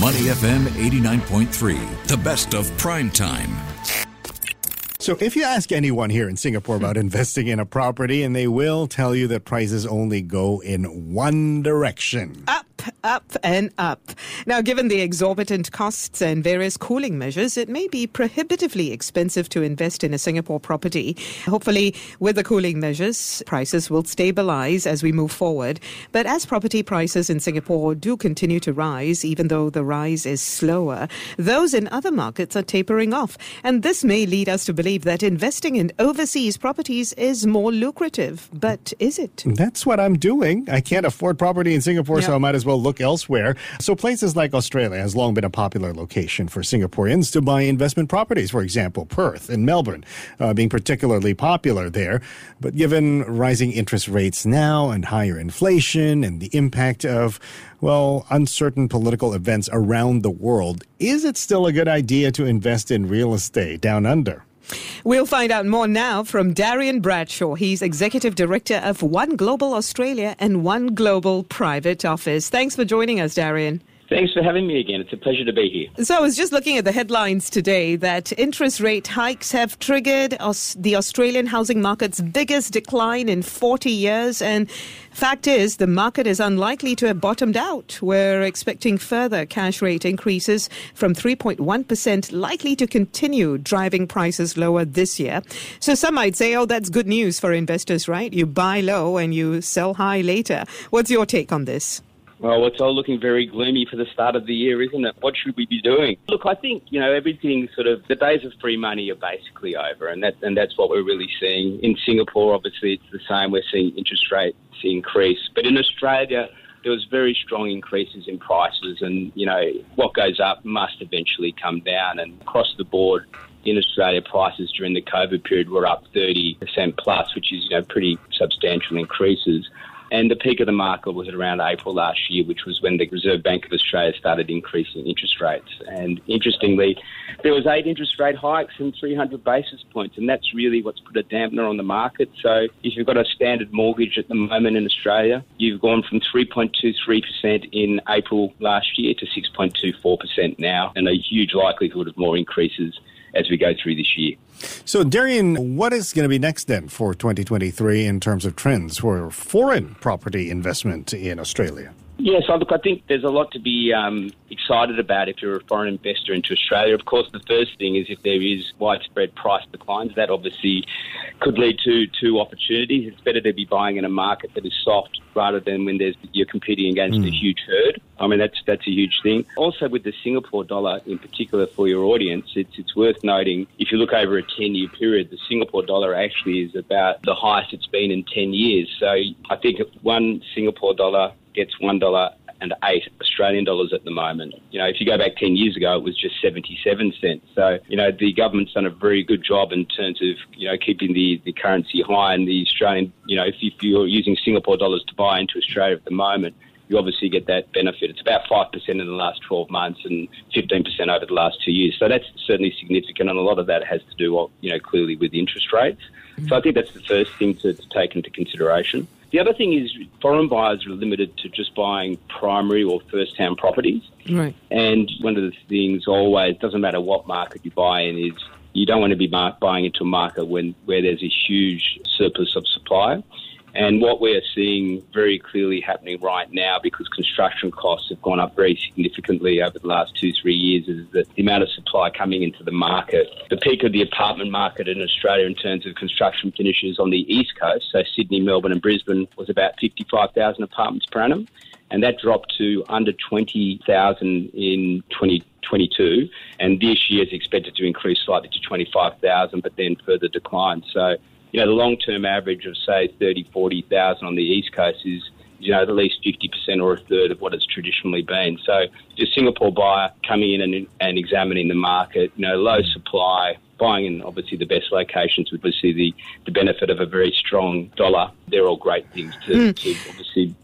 Money FM 89.3, the best of prime time. So, if you ask anyone here in Singapore about investing in a property, and they will tell you that prices only go in one direction up, up, and up. Now, given the exorbitant costs and various cooling measures, it may be prohibitively expensive to invest in a Singapore property. Hopefully, with the cooling measures, prices will stabilize as we move forward. But as property prices in Singapore do continue to rise, even though the rise is slower, those in other markets are tapering off. And this may lead us to believe that investing in overseas properties is more lucrative. But is it? That's what I'm doing. I can't afford property in Singapore, so I might as well look elsewhere. So places like Australia has long been a popular location for Singaporeans to buy investment properties. For example, Perth and Melbourne uh, being particularly popular there. But given rising interest rates now and higher inflation and the impact of well, uncertain political events around the world, is it still a good idea to invest in real estate down under? We'll find out more now from Darian Bradshaw. He's Executive Director of One Global Australia and One Global Private Office. Thanks for joining us, Darian. Thanks for having me again. It's a pleasure to be here. So, I was just looking at the headlines today that interest rate hikes have triggered the Australian housing market's biggest decline in 40 years. And fact is, the market is unlikely to have bottomed out. We're expecting further cash rate increases from 3.1%, likely to continue driving prices lower this year. So, some might say, oh, that's good news for investors, right? You buy low and you sell high later. What's your take on this? Well, it's all looking very gloomy for the start of the year, isn't it? What should we be doing? Look, I think you know everything. Sort of the days of free money are basically over, and that and that's what we're really seeing in Singapore. Obviously, it's the same. We're seeing interest rates increase, but in Australia, there was very strong increases in prices, and you know what goes up must eventually come down. And across the board, in Australia, prices during the COVID period were up 30% plus, which is you know pretty substantial increases. And the peak of the market was around April last year, which was when the Reserve Bank of Australia started increasing interest rates. And interestingly, there was eight interest rate hikes and 300 basis points, and that's really what's put a dampener on the market. So if you've got a standard mortgage at the moment in Australia, you've gone from 3.23% in April last year to 6.24% now, and a huge likelihood of more increases as we go through this year. So, Darian, what is going to be next then for 2023 in terms of trends for foreign property investment in Australia? Yes, look, I think there's a lot to be um, excited about if you're a foreign investor into Australia. Of course, the first thing is if there is widespread price declines, that obviously could lead to to opportunities. It's better to be buying in a market that is soft rather than when there's you're competing against mm. a huge herd. I mean, that's that's a huge thing. Also, with the Singapore dollar in particular for your audience, it's it's worth noting if you look over a 10 year period, the Singapore dollar actually is about the highest it's been in 10 years. So I think one Singapore dollar gets one dollar and eight Australian dollars at the moment. You know, if you go back 10 years ago, it was just 77 cents. So, you know, the government's done a very good job in terms of, you know, keeping the, the currency high and the Australian, you know, if, if you're using Singapore dollars to buy into Australia at the moment, you obviously get that benefit. It's about 5% in the last 12 months and 15% over the last two years. So that's certainly significant, and a lot of that has to do, you know, clearly with interest rates. So I think that's the first thing to, to take into consideration. The other thing is foreign buyers are limited to just buying primary or first-hand properties. Right. And one of the things always doesn't matter what market you buy in is you don't want to be buying into a market when where there's a huge surplus of supply. And what we're seeing very clearly happening right now, because construction costs have gone up very significantly over the last two, three years, is that the amount of supply coming into the market, the peak of the apartment market in Australia in terms of construction finishes on the east coast, so Sydney, Melbourne, and Brisbane, was about 55,000 apartments per annum. And that dropped to under 20,000 in 2022. And this year is expected to increase slightly to 25,000, but then further decline. So you know, the long term average of, say, 30, 40,000 on the East Coast is, you know, at least 50% or a third of what it's traditionally been. So, the Singapore buyer coming in and, and examining the market, you know, low supply, buying in obviously the best locations with obviously the, the benefit of a very strong dollar. They're all great things to, mm. to obviously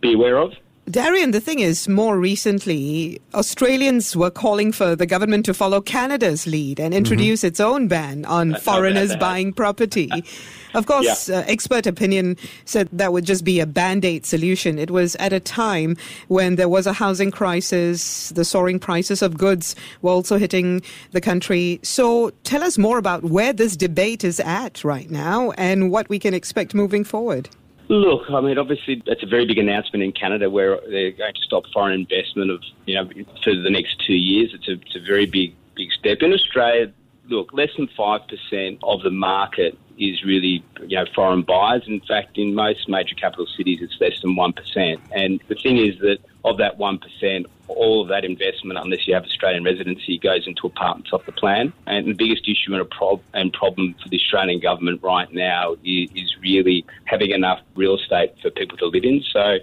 be aware of. Darian, the thing is, more recently, Australians were calling for the government to follow Canada's lead and introduce mm-hmm. its own ban on foreigners buying property. Of course, yeah. uh, expert opinion said that would just be a band aid solution. It was at a time when there was a housing crisis, the soaring prices of goods were also hitting the country. So tell us more about where this debate is at right now and what we can expect moving forward. Look, I mean, obviously, that's a very big announcement in Canada where they're going to stop foreign investment of, you know, for the next two years. It's a, it's a very big, big step. In Australia, look, less than 5% of the market is really, you know, foreign buyers. In fact, in most major capital cities, it's less than 1%. And the thing is that of that 1%, all of that investment, unless you have Australian residency, goes into apartments off the plan. And the biggest issue and, prob- and problem for the Australian government right now is, is really having enough real estate for people to live in. So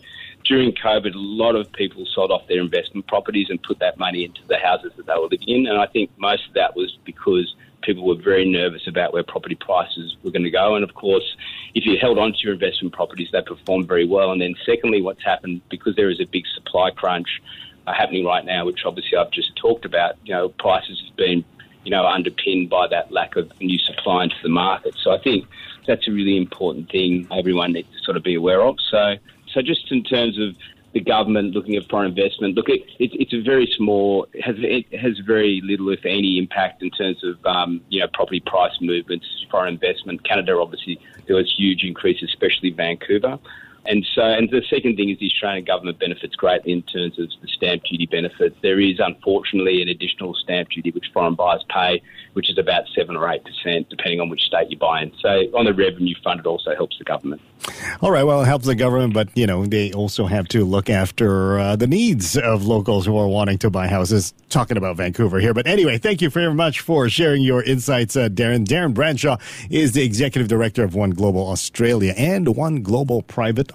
during COVID, a lot of people sold off their investment properties and put that money into the houses that they were living in. And I think most of that was because people were very nervous about where property prices were going to go. And of course, if you held on to your investment properties, they performed very well. And then, secondly, what's happened because there is a big supply crunch uh, happening right now, which obviously I've just talked about, you know, prices have been, you know, underpinned by that lack of new supply into the market. So I think that's a really important thing everyone needs to sort of be aware of. So, so just in terms of the government looking at foreign investment. Look, it, it, it's a very small, has, it has very little, if any, impact in terms of um, you know property price movements, foreign investment. Canada, obviously, there was huge increases, especially Vancouver. And so, and the second thing is the Australian government benefits greatly in terms of the stamp duty benefits. There is unfortunately an additional stamp duty which foreign buyers pay, which is about seven or eight percent, depending on which state you buy in. So, on the revenue front, it also helps the government. All right, well, it helps the government, but you know they also have to look after uh, the needs of locals who are wanting to buy houses. Talking about Vancouver here, but anyway, thank you very much for sharing your insights, uh, Darren. Darren Bradshaw is the executive director of One Global Australia and One Global Private